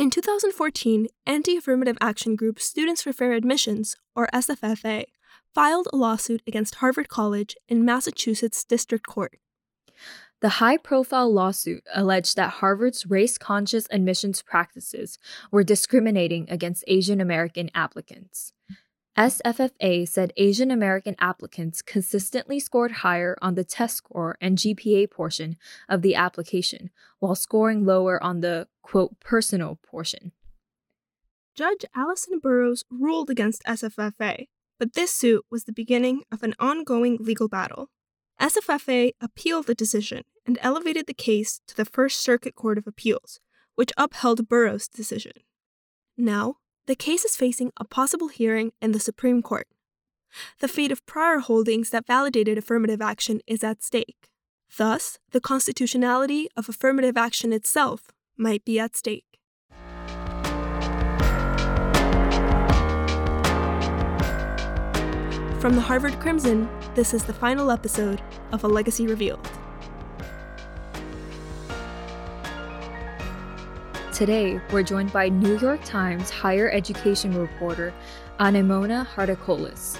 In 2014, anti affirmative action group Students for Fair Admissions, or SFFA, filed a lawsuit against Harvard College in Massachusetts District Court. The high profile lawsuit alleged that Harvard's race conscious admissions practices were discriminating against Asian American applicants. SFFA said Asian American applicants consistently scored higher on the test score and GPA portion of the application, while scoring lower on the, quote, personal portion. Judge Allison Burroughs ruled against SFFA, but this suit was the beginning of an ongoing legal battle. SFFA appealed the decision and elevated the case to the First Circuit Court of Appeals, which upheld Burroughs' decision. Now, the case is facing a possible hearing in the Supreme Court. The fate of prior holdings that validated affirmative action is at stake. Thus, the constitutionality of affirmative action itself might be at stake. From the Harvard Crimson, this is the final episode of A Legacy Revealed. Today, we're joined by New York Times higher education reporter Anemona Hartocollis.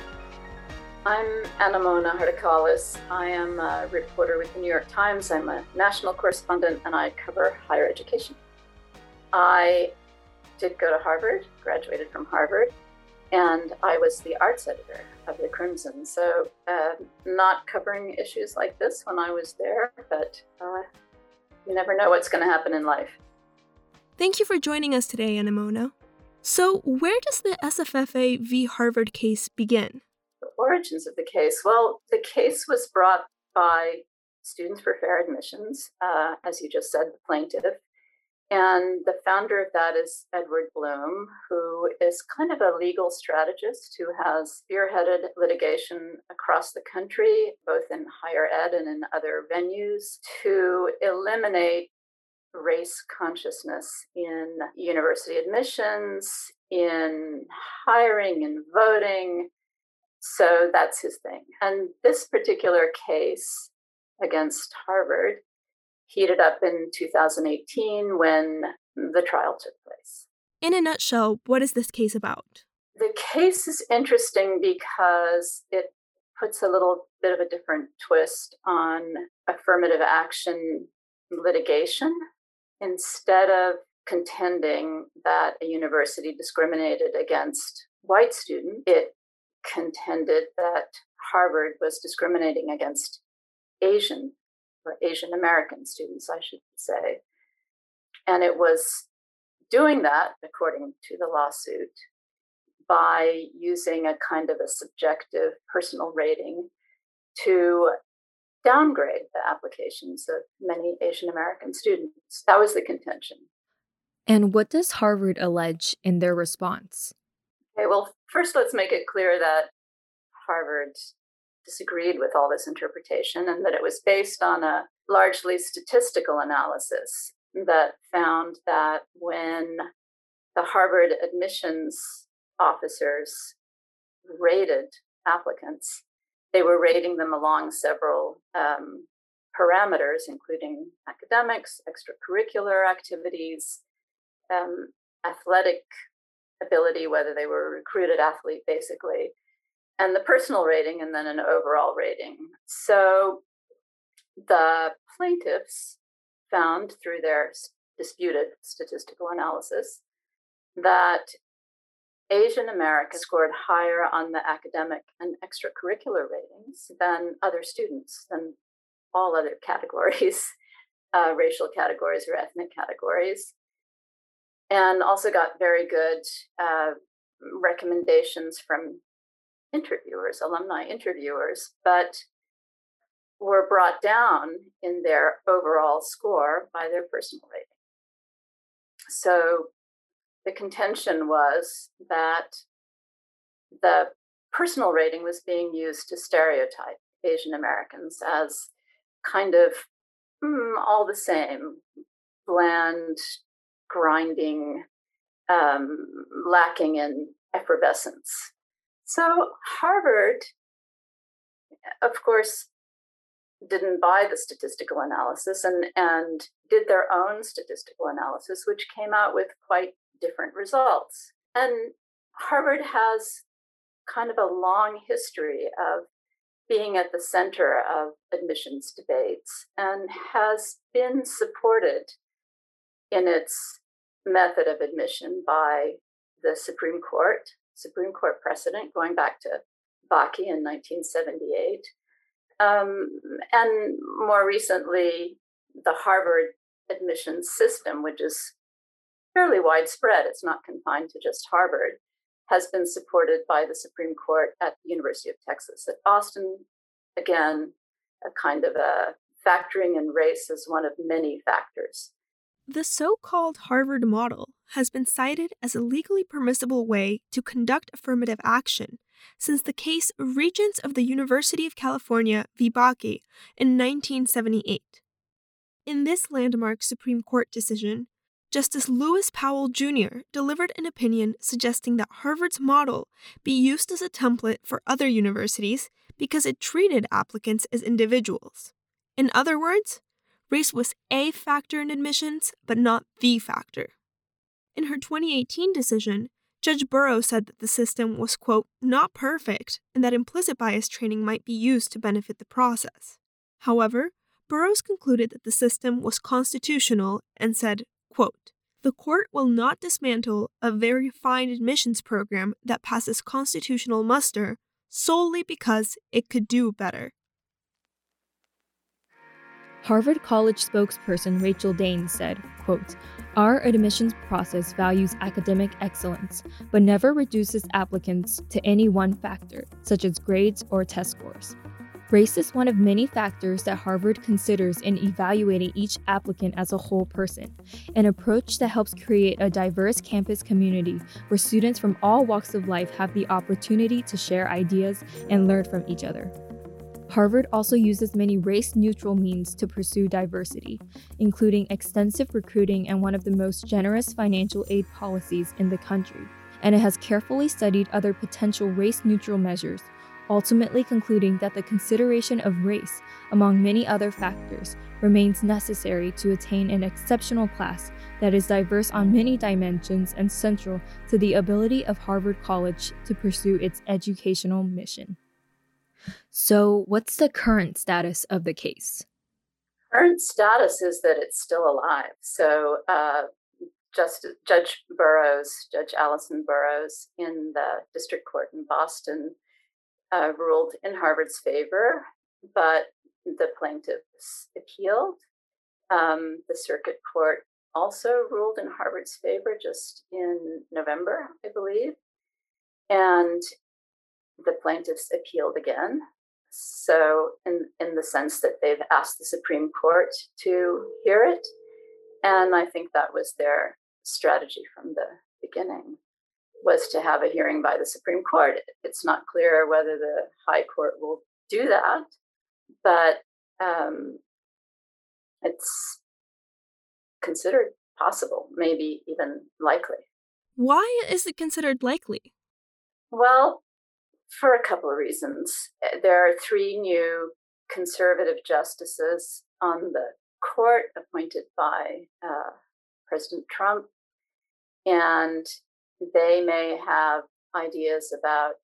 I'm Anemona Hartocollis. I am a reporter with the New York Times. I'm a national correspondent and I cover higher education. I did go to Harvard, graduated from Harvard, and I was the arts editor of the Crimson. So, uh, not covering issues like this when I was there, but uh, you never know what's going to happen in life. Thank you for joining us today, Anemona. So, where does the SFFA v. Harvard case begin? The origins of the case. Well, the case was brought by Students for Fair Admissions, uh, as you just said, the plaintiff. And the founder of that is Edward Blum, who is kind of a legal strategist who has spearheaded litigation across the country, both in higher ed and in other venues, to eliminate race consciousness in university admissions, in hiring and voting. So that's his thing. And this particular case against Harvard heated up in 2018 when the trial took place. In a nutshell, what is this case about? The case is interesting because it puts a little bit of a different twist on affirmative action litigation instead of contending that a university discriminated against white students, it contended that Harvard was discriminating against Asian or Asian American students, I should say. And it was doing that, according to the lawsuit, by using a kind of a subjective personal rating to downgrade the applications of many Asian American students. That was the contention. And what does Harvard allege in their response? Okay, well, first let's make it clear that Harvard disagreed with all this interpretation and that it was based on a largely statistical analysis that found that when the Harvard admissions officers rated applicants, they were rating them along several um, parameters, including academics, extracurricular activities, um, athletic ability, whether they were a recruited athlete, basically, and the personal rating, and then an overall rating. So the plaintiffs found through their disputed statistical analysis that Asian America scored higher on the academic and extracurricular ratings than other students, than all other categories, uh, racial categories or ethnic categories, and also got very good uh, recommendations from interviewers, alumni interviewers, but were brought down in their overall score by their personal rating. So the contention was that the personal rating was being used to stereotype Asian Americans as kind of mm, all the same, bland, grinding, um, lacking in effervescence. So Harvard, of course, didn't buy the statistical analysis and, and did their own statistical analysis, which came out with quite different results. And Harvard has kind of a long history of being at the center of admissions debates and has been supported in its method of admission by the Supreme Court, Supreme Court precedent going back to Bakke in 1978. Um, and more recently, the Harvard admissions system, which is fairly widespread, it's not confined to just Harvard, has been supported by the Supreme Court at the University of Texas at Austin. Again, a kind of a factoring in race as one of many factors. The so called Harvard model has been cited as a legally permissible way to conduct affirmative action since the case Regents of the University of California v. Bakke in 1978. In this landmark Supreme Court decision, Justice Lewis Powell Jr. delivered an opinion suggesting that Harvard's model be used as a template for other universities because it treated applicants as individuals. In other words, race was a factor in admissions, but not the factor. In her 2018 decision, Judge Burroughs said that the system was, quote, not perfect and that implicit bias training might be used to benefit the process. However, Burroughs concluded that the system was constitutional and said, Quote, the court will not dismantle a very fine admissions program that passes constitutional muster solely because it could do better. Harvard College spokesperson Rachael Dane said, quote, Our admissions process values academic excellence, but never reduces applicants to any one factor, such as grades or test scores. Race is one of many factors that Harvard considers in evaluating each applicant as a whole person, an approach that helps create a diverse campus community where students from all walks of life have the opportunity to share ideas and learn from each other. Harvard also uses many race neutral means to pursue diversity, including extensive recruiting and one of the most generous financial aid policies in the country. And it has carefully studied other potential race neutral measures ultimately concluding that the consideration of race, among many other factors, remains necessary to attain an exceptional class that is diverse on many dimensions and central to the ability of Harvard College to pursue its educational mission. So, what's the current status of the case? Current status is that it's still alive. So, uh, just Judge Burroughs, Judge Allison Burroughs, in the district court in Boston, uh, ruled in Harvard's favor, but the plaintiffs appealed. Um, the circuit court also ruled in Harvard's favor just in November, I believe. And the plaintiffs appealed again. So, in, in the sense that they've asked the Supreme Court to hear it. And I think that was their strategy from the beginning was to have a hearing by the Supreme Court. It's not clear whether the High Court will do that, but um, it's considered possible, maybe even likely. Why is it considered likely? Well, for a couple of reasons. There are three new conservative justices on the court appointed by uh, President Trump. And they may have ideas about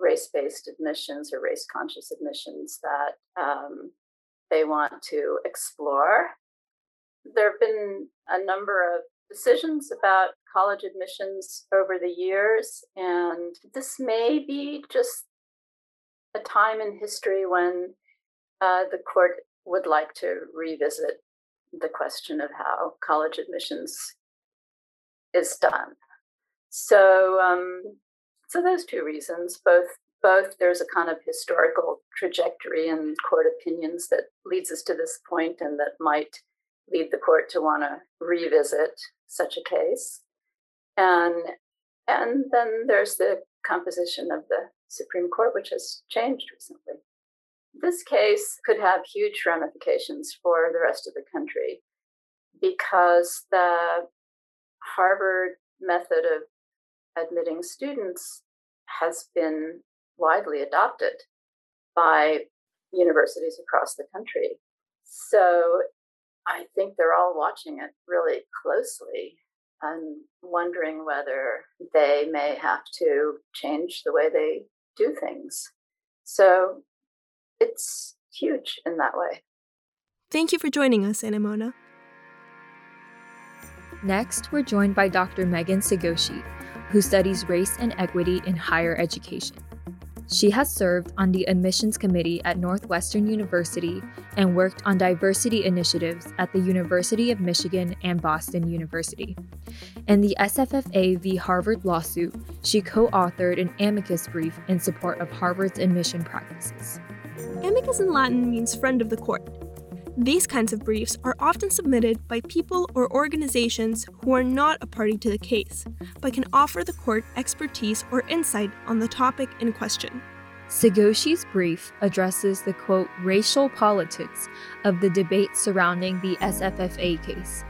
race based admissions or race conscious admissions that um, they want to explore. There have been a number of decisions about college admissions over the years, and this may be just a time in history when uh, the court would like to revisit the question of how college admissions is done. So, um, so those two reasons, both both there's a kind of historical trajectory and court opinions that leads us to this point, and that might lead the court to want to revisit such a case, and and then there's the composition of the Supreme Court, which has changed recently. This case could have huge ramifications for the rest of the country because the Harvard method of admitting students has been widely adopted by universities across the country. So I think they're all watching it really closely and wondering whether they may have to change the way they do things. So it's huge in that way. Thank you for joining us, Anemona. Next, we're joined by Dr. Megan Segoshi, who studies race and equity in higher education. She has served on the admissions committee at Northwestern University and worked on diversity initiatives at the University of Michigan and Boston University. In the SFFA v. Harvard lawsuit, she co authored an amicus brief in support of Harvard's admission practices. Amicus in Latin means friend of the court. These kinds of briefs are often submitted by people or organizations who are not a party to the case, but can offer the court expertise or insight on the topic in question. Segoshi's brief addresses the quote racial politics of the debate surrounding the SFFA case.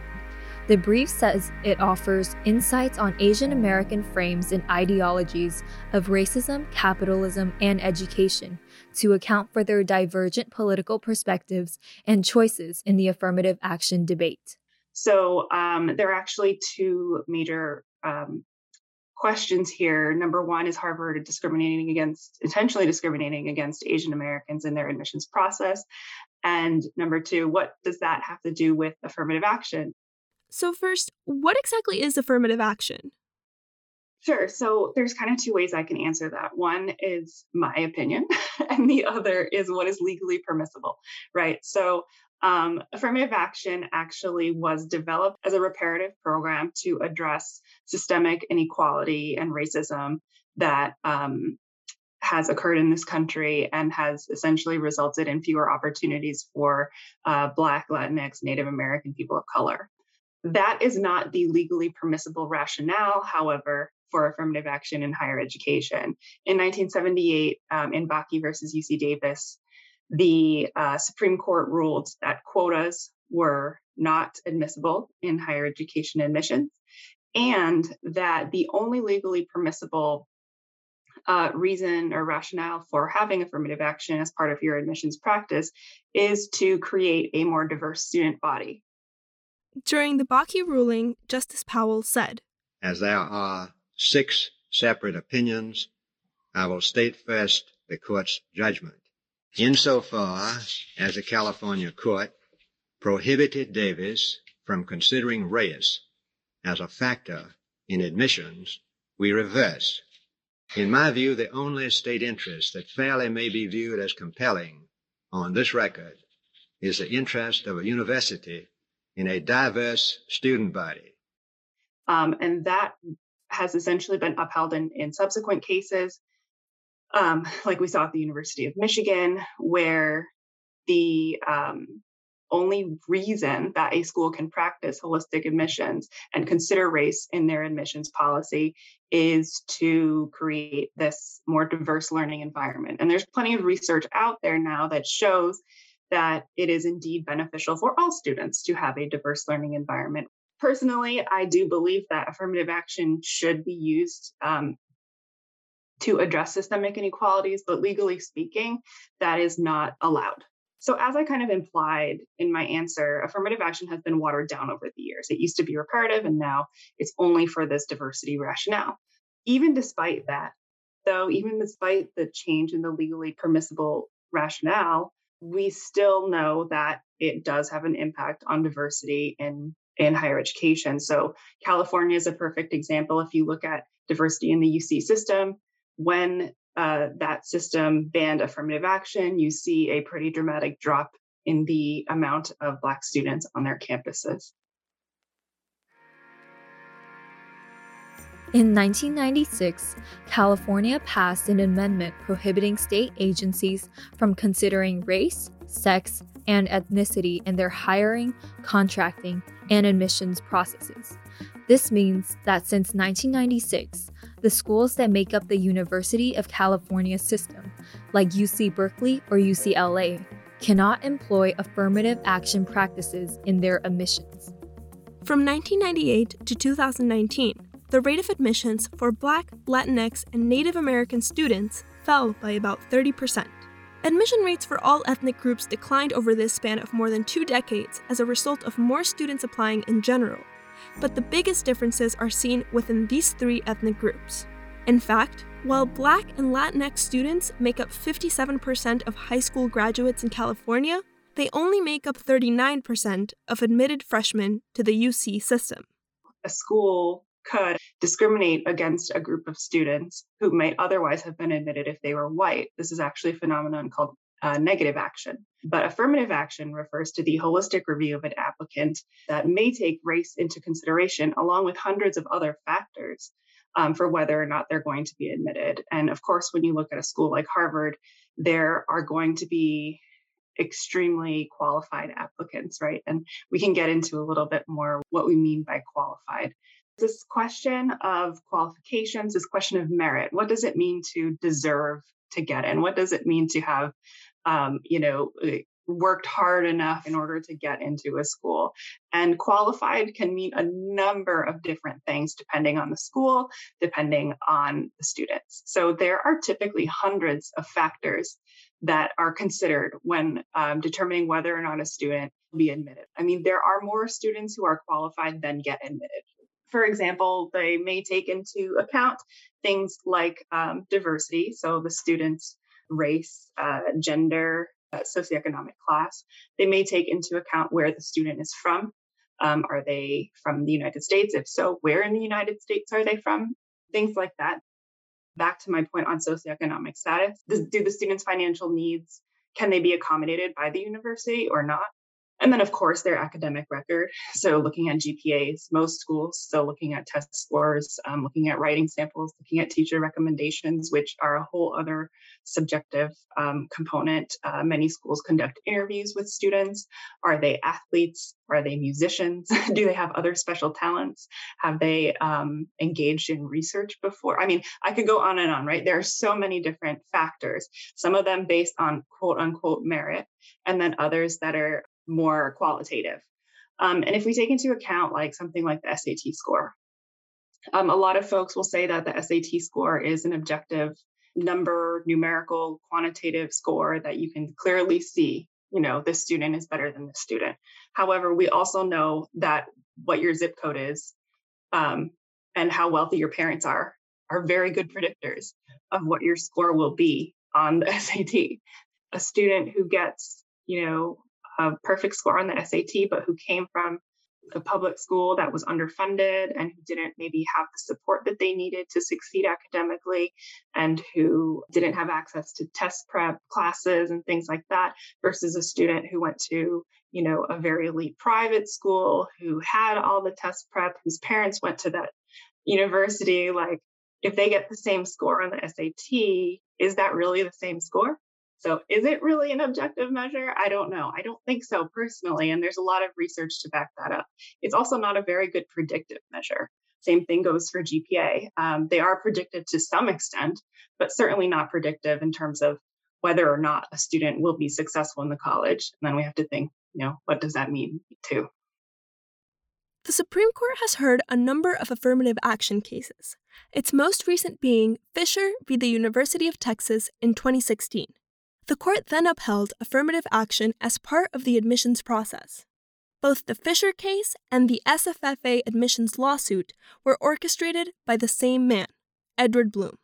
The brief says it offers insights on Asian American frames and ideologies of racism, capitalism, and education to account for their divergent political perspectives and choices in the affirmative action debate. So um, there are actually two major um, questions here. Number one is Harvard discriminating against, intentionally discriminating against Asian Americans in their admissions process? And number two, what does that have to do with affirmative action? So, first, what exactly is affirmative action? Sure. So there's kind of two ways I can answer that. One is my opinion, and the other is what is legally permissible, right? So um, affirmative action actually was developed as a reparative program to address systemic inequality and racism that um, has occurred in this country and has essentially resulted in fewer opportunities for uh, Black, Latinx, Native American people of color. That is not the legally permissible rationale, however, for affirmative action in higher education. In 1978, um, in Bakke versus UC Davis, the uh, Supreme Court ruled that quotas were not admissible in higher education admissions, and that the only legally permissible uh, reason or rationale for having affirmative action as part of your admissions practice is to create a more diverse student body. During the Bakke ruling, Justice Powell said, As there are six separate opinions, I will state first the court's judgment. Insofar as the California court prohibited Davis from considering race as a factor in admissions, we reverse. In my view, the only state interest that fairly may be viewed as compelling on this record is the interest of a university in a diverse student body. Um, and that has essentially been upheld in, in subsequent cases, um, like we saw at the University of Michigan, where the um, only reason that a school can practice holistic admissions and consider race in their admissions policy is to create this more diverse learning environment. And there's plenty of research out there now that shows that it is indeed beneficial for all students to have a diverse learning environment. Personally, I do believe that affirmative action should be used um, to address systemic inequalities, but legally speaking, that is not allowed. So, as I kind of implied in my answer, affirmative action has been watered down over the years. It used to be reparative, and now it's only for this diversity rationale. Even despite that, though, even despite the change in the legally permissible rationale, we still know that it does have an impact on diversity in in higher education. So California is a perfect example. If you look at diversity in the UC system, when uh, that system banned affirmative action, you see a pretty dramatic drop in the amount of Black students on their campuses. In 1996, California passed an amendment prohibiting state agencies from considering race, sex, and ethnicity in their hiring, contracting, and admissions processes. This means that since 1996, the schools that make up the University of California system, like UC Berkeley or UCLA, cannot employ affirmative action practices in their admissions. From 1998 to 2019, the rate of admissions for Black, Latinx, and Native American students fell by about 30%. Admission rates for all ethnic groups declined over this span of more than two decades as a result of more students applying in general, but the biggest differences are seen within these three ethnic groups. In fact, while Black and Latinx students make up 57% of high school graduates in California, they only make up 39% of admitted freshmen to the UC system. A school could discriminate against a group of students who might otherwise have been admitted if they were white. This is actually a phenomenon called uh, negative action. But affirmative action refers to the holistic review of an applicant that may take race into consideration, along with hundreds of other factors. Um, for whether or not they're going to be admitted. And of course, when you look at a school like Harvard, there are going to be extremely qualified applicants, right? And we can get into a little bit more what we mean by qualified. This question of qualifications, this question of merit, what does it mean to deserve to get in? What does it mean to have, um, you know, eh, worked hard enough in order to get into a school. And qualified can mean a number of different things depending on the school, depending on the students. So there are typically hundreds of factors that are considered when um, determining whether or not a student will be admitted. I mean, there are more students who are qualified than get admitted. For example, they may take into account things like um, diversity, so the student's race, uh, gender, uh, socioeconomic class. They may take into account where the student is from. Um, are they from the United States? If so, where in the United States are they from? Things like that back to my point on socioeconomic status do the students financial needs can they be accommodated by the university or not and then, of course, their academic record. So, looking at GPAs, most schools still looking at test scores, um, looking at writing samples, looking at teacher recommendations, which are a whole other subjective um, component. Uh, many schools conduct interviews with students. Are they athletes? Are they musicians? Do they have other special talents? Have they um, engaged in research before? I mean, I could go on and on, right? There are so many different factors, some of them based on quote unquote merit, and then others that are more qualitative. Um, and if we take into account like something like the SAT score, um, a lot of folks will say that the SAT score is an objective number, numerical, quantitative score that you can clearly see, you know, this student is better than this student. However, we also know that what your zip code is um, and how wealthy your parents are are very good predictors of what your score will be on the SAT. A student who gets, you know, a perfect score on the SAT, but who came from a public school that was underfunded and who didn't maybe have the support that they needed to succeed academically and who didn't have access to test prep classes and things like that versus a student who went to you know a very elite private school who had all the test prep whose parents went to that university. Like if they get the same score on the SAT is that really the same score so, is it really an objective measure? I don't know. I don't think so personally. And there's a lot of research to back that up. It's also not a very good predictive measure. Same thing goes for GPA. Um, they are predictive to some extent, but certainly not predictive in terms of whether or not a student will be successful in the college. And then we have to think, you know, what does that mean too? The Supreme Court has heard a number of affirmative action cases, its most recent being Fisher v. the University of Texas in 2016. The court then upheld affirmative action as part of the admissions process. Both the Fisher case and the SFFA admissions lawsuit were orchestrated by the same man, Edward Blum.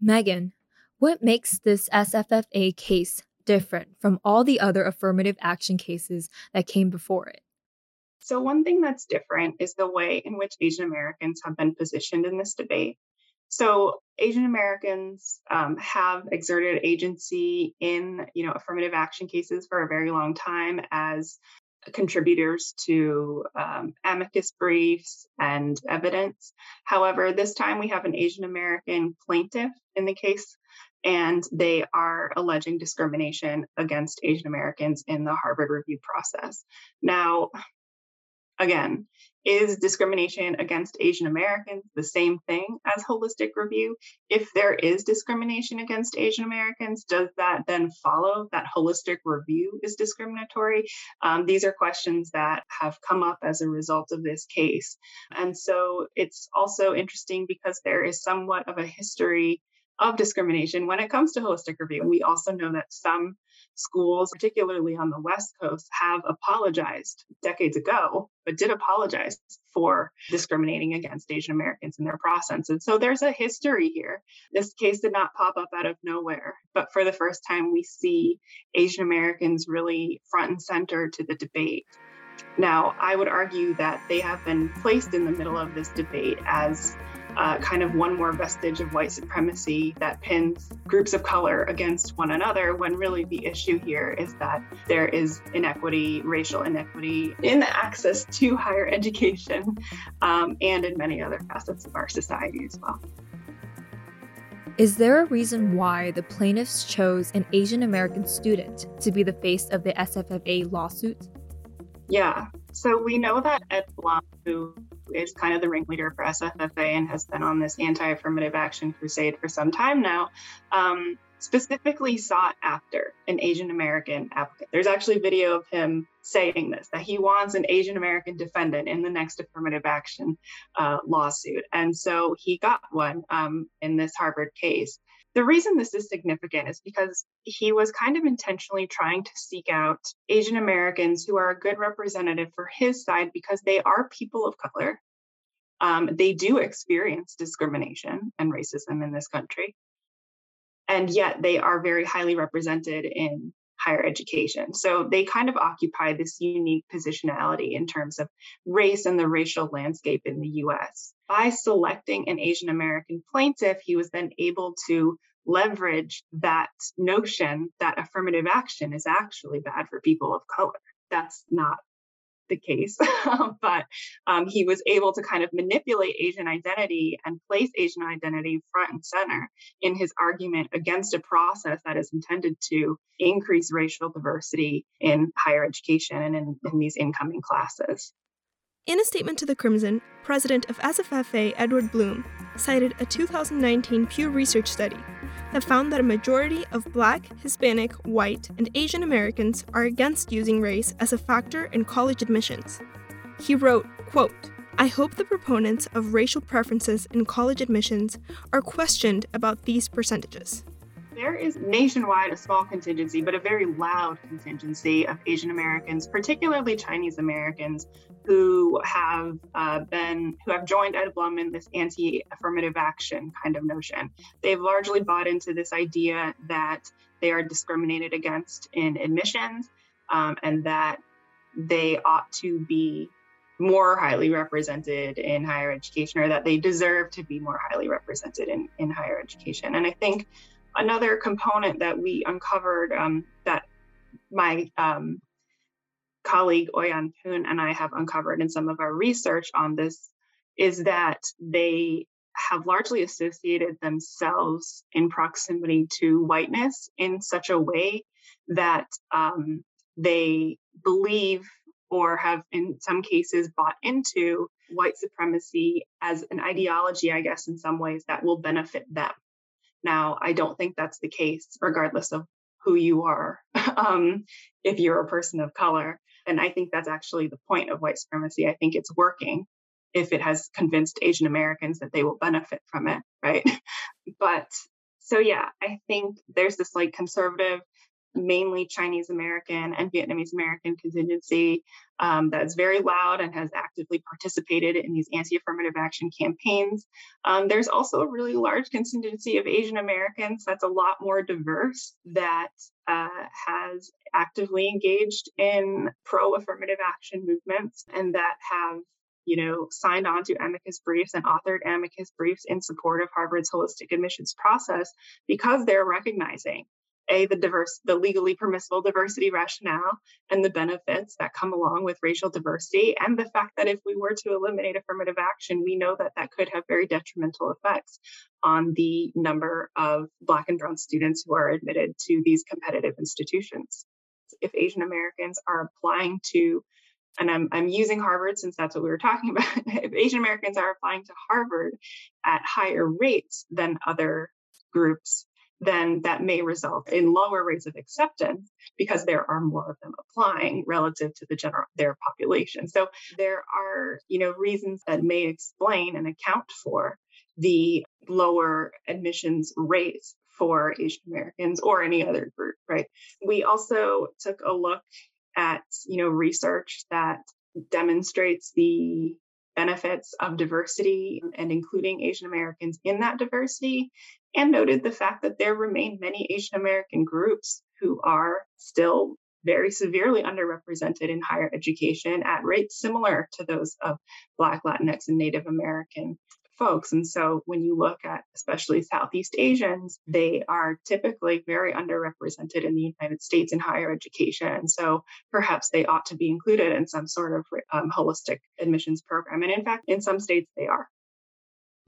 Megan, what makes this SFFA case different from all the other affirmative action cases that came before it? So, one thing that's different is the way in which Asian Americans have been positioned in this debate. So Asian Americans um, have exerted agency in, you know, affirmative action cases for a very long time as contributors to um, amicus briefs and evidence. However, this time we have an Asian American plaintiff in the case, and they are alleging discrimination against Asian Americans in the Harvard review process. Now, again, is discrimination against Asian Americans the same thing as holistic review? If there is discrimination against Asian Americans, does that then follow that holistic review is discriminatory? Um, these are questions that have come up as a result of this case. And so it's also interesting because there is somewhat of a history of discrimination when it comes to holistic review. And we also know that some schools, particularly on the West Coast, have apologized decades ago, but did apologize for discriminating against Asian Americans in their process. And so there's a history here. This case did not pop up out of nowhere, but for the first time, we see Asian Americans really front and center to the debate. Now, I would argue that they have been placed in the middle of this debate as uh, kind of one more vestige of white supremacy that pins groups of color against one another, when really the issue here is that there is inequity, racial inequity in access to higher education um, and in many other facets of our society as well. Is there a reason why the plaintiffs chose an Asian American student to be the face of the SFFA lawsuit? Yeah. So we know that Ed Blum, who is kind of the ringleader for SFFA and has been on this anti affirmative action crusade for some time now, um, specifically sought after an Asian American applicant. There's actually a video of him saying this that he wants an Asian American defendant in the next affirmative action uh, lawsuit. And so he got one um, in this Harvard case. The reason this is significant is because he was kind of intentionally trying to seek out Asian Americans who are a good representative for his side because they are people of color. Um, they do experience discrimination and racism in this country. And yet they are very highly represented in higher education. So they kind of occupy this unique positionality in terms of race and the racial landscape in the US. By selecting an Asian American plaintiff, he was then able to leverage that notion that affirmative action is actually bad for people of color. That's not the case, but um, he was able to kind of manipulate Asian identity and place Asian identity front and center in his argument against a process that is intended to increase racial diversity in higher education and in, in these incoming classes. In a statement to the Crimson, president of SFFA Edward Blum cited a 2019 Pew Research study that found that a majority of Black, Hispanic, White, and Asian Americans are against using race as a factor in college admissions. He wrote, quote, I hope the proponents of racial preferences in college admissions are questioned about these percentages there is nationwide a small contingency, but a very loud contingency of Asian Americans, particularly Chinese Americans, who have uh, been who have joined Ed Blum in this anti-affirmative action kind of notion. They've largely bought into this idea that they are discriminated against in admissions, um, and that they ought to be more highly represented in higher education or that they deserve to be more highly represented in, in higher education. And I think another component that we uncovered um, that my um, colleague OiYan Poon and I have uncovered in some of our research on this is that they have largely associated themselves in proximity to whiteness in such a way that um, they believe or have in some cases bought into white supremacy as an ideology, I guess, in some ways that will benefit them. Now, I don't think that's the case, regardless of who you are, um, if you're a person of color. And I think that's actually the point of white supremacy. I think it's working if it has convinced Asian Americans that they will benefit from it, right? but so, yeah, I think there's this like conservative mainly Chinese American and Vietnamese American contingency um, that's very loud and has actively participated in these anti affirmative action campaigns. Um, there's also a really large contingency of Asian Americans that's a lot more diverse that uh, has actively engaged in pro affirmative action movements and that have you know, signed on to amicus briefs and authored amicus briefs in support of Harvard's holistic admissions process because they're recognizing a the diverse the legally permissible diversity rationale and the benefits that come along with racial diversity and the fact that if we were to eliminate affirmative action we know that that could have very detrimental effects on the number of black and brown students who are admitted to these competitive institutions if asian americans are applying to and I'm, I'm using Harvard since that's what we were talking about. if Asian Americans are applying to Harvard at higher rates than other groups, then that may result in lower rates of acceptance because there are more of them applying relative to the general their population. So there are, you know, reasons that may explain and account for the lower admissions rates for Asian Americans or any other group, right? We also took a look at, you know, research that demonstrates the benefits of diversity and including Asian Americans in that diversity, and noted the fact that there remain many Asian American groups who are still very severely underrepresented in higher education at rates similar to those of Black, Latinx, and Native American folks. And so when you look at especially Southeast Asians, they are typically very underrepresented in the United States in higher education. And so perhaps they ought to be included in some sort of um, holistic admissions program. And in fact, in some states, they are.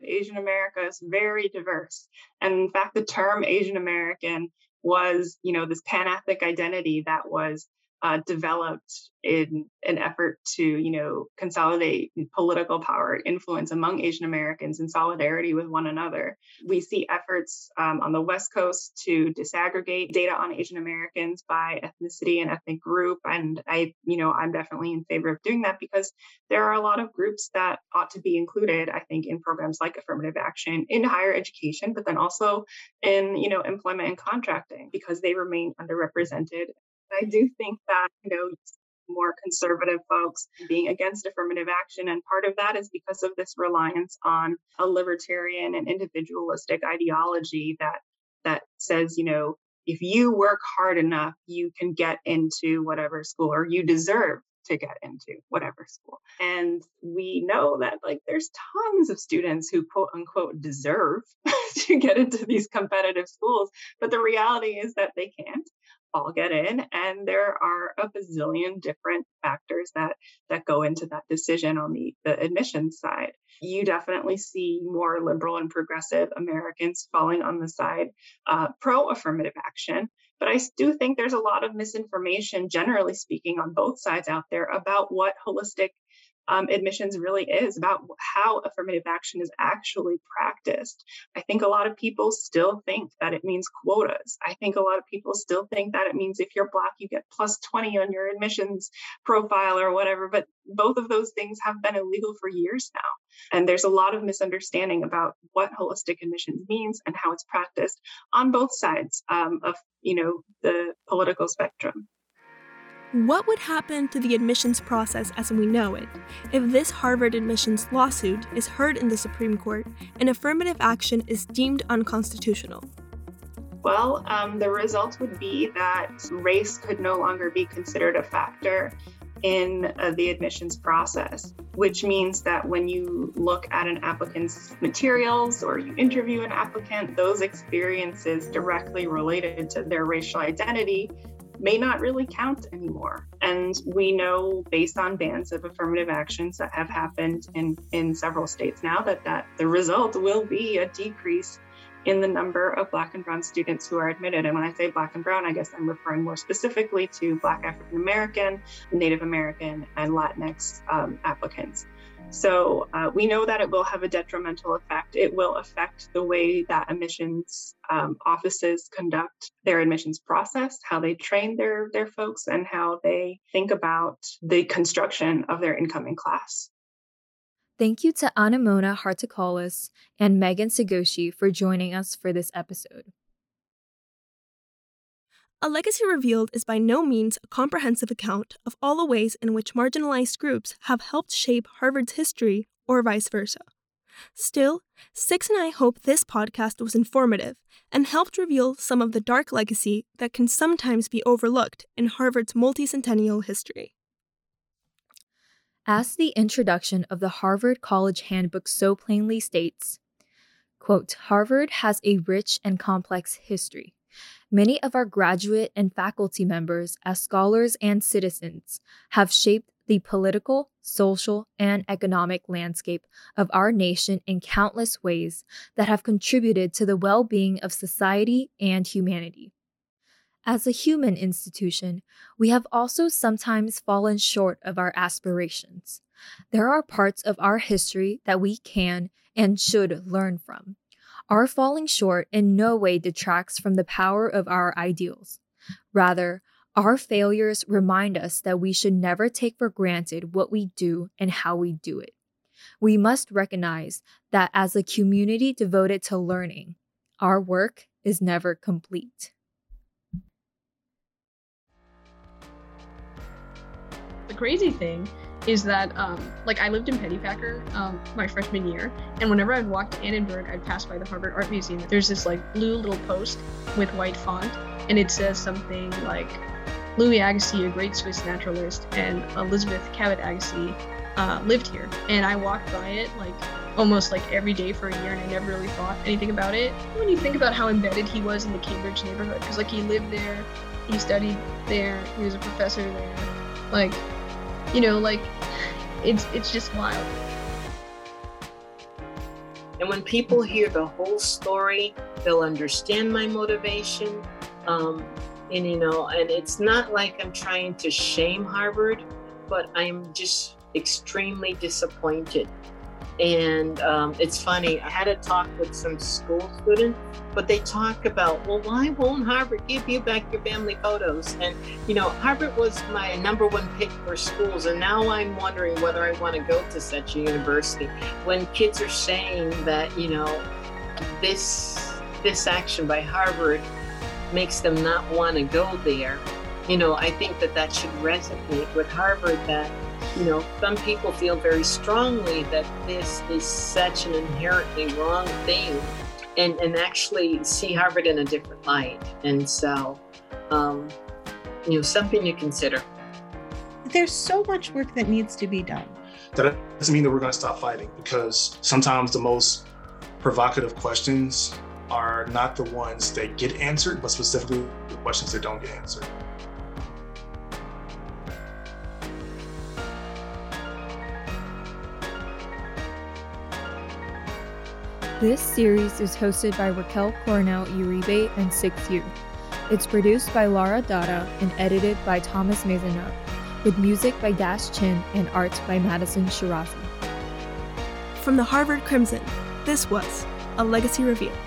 Asian America is very diverse. And in fact, the term Asian American was, you know, this pan-ethnic identity that was uh, developed in an effort to, you know, consolidate political power influence among Asian Americans in solidarity with one another. We see efforts um, on the West Coast to disaggregate data on Asian Americans by ethnicity and ethnic group. And I, you know, I'm definitely in favor of doing that because there are a lot of groups that ought to be included, I think, in programs like affirmative action in higher education, but then also in, you know, employment and contracting because they remain underrepresented I do think that, you know, more conservative folks being against affirmative action. And part of that is because of this reliance on a libertarian and individualistic ideology that that says, you know, if you work hard enough, you can get into whatever school or you deserve to get into whatever school. And we know that like there's tons of students who quote unquote deserve to get into these competitive schools, but the reality is that they can't all get in and there are a bazillion different factors that that go into that decision on the, the admissions side. You definitely see more liberal and progressive americans falling on the side uh, pro affirmative action but i do think there's a lot of misinformation generally speaking on both sides out there about what holistic um, admissions really is about how affirmative action is actually practiced. I think a lot of people still think that it means quotas. I think a lot of people still think that it means if you're Black, you get plus 20 on your admissions profile or whatever. But both of those things have been illegal for years now. And there's a lot of misunderstanding about what holistic admissions means and how it's practiced on both sides um, of you know the political spectrum. What would happen to the admissions process as we know it if this Harvard admissions lawsuit is heard in the Supreme Court and affirmative action is deemed unconstitutional? Well, um, the result would be that race could no longer be considered a factor in uh, the admissions process, which means that when you look at an applicant's materials or you interview an applicant, those experiences directly related to their racial identity may not really count anymore. And we know based on bans of affirmative actions that have happened in, in several states now that, that the result will be a decrease in the number of Black and Brown students who are admitted. And when I say Black and Brown, I guess I'm referring more specifically to Black African American, Native American, and Latinx um, applicants. So uh, we know that it will have a detrimental effect. It will affect the way that admissions um, offices conduct their admissions process, how they train their, their folks, and how they think about the construction of their incoming class. Thank you to Anemona Hartocollis and Megan Segoshi for joining us for this episode. A Legacy Revealed is by no means a comprehensive account of all the ways in which marginalized groups have helped shape Harvard's history or vice versa. Still, Six and I hope this podcast was informative and helped reveal some of the dark legacy that can sometimes be overlooked in Harvard's multicentennial history. As the introduction of the Harvard College Handbook so plainly states, quote, Harvard has a rich and complex history Many of our graduate and faculty members, as scholars and citizens, have shaped the political, social, and economic landscape of our nation in countless ways that have contributed to the well being of society and humanity. As a human institution, we have also sometimes fallen short of our aspirations. There are parts of our history that we can and should learn from. Our falling short in no way detracts from the power of our ideals. Rather, our failures remind us that we should never take for granted what we do and how we do it. we must recognize that as a community devoted to learning, our work is never complete. The crazy thing is that um, like I lived in Pennypacker um, my freshman year, and whenever I'd walk to Annenberg, I'd pass by the Harvard Art Museum. There's this like blue little post with white font, and it says something like Louis Agassiz, a great Swiss naturalist, and Elizabeth Cabot Agassiz uh, lived here. And I walked by it like almost like every day for a year, and I never really thought anything about it. When you think about how embedded he was in the Cambridge neighborhood, because like he lived there, he studied there, he was a professor there, like you know, like it's it's just wild. And when people hear the whole story, they'll understand my motivation. Um, and you know, and it's not like I'm trying to shame Harvard, but I'm just extremely disappointed and um, it's funny, I had a talk with some school students, but they talk about, well, why won't Harvard give you back your family photos? And, you know, Harvard was my number one pick for schools. And now I'm wondering whether I want to go to such a university. When kids are saying that, you know, this, this action by Harvard makes them not want to go there, you know, I think that that should resonate with Harvard that you know, some people feel very strongly that this is such an inherently wrong thing and, and actually see Harvard in a different light. And so, um, you know, something to consider. There's so much work that needs to be done. That doesn't mean that we're going to stop fighting because sometimes the most provocative questions are not the ones that get answered, but specifically the questions that don't get answered. This series is hosted by Raquel Coronel Uribe and 6U. It's produced by Laura Dada and edited by Thomas Maisonneuve, with music by Dash Chin and art by Madison Shirazi. From the Harvard Crimson, this was a Legacy Revealed.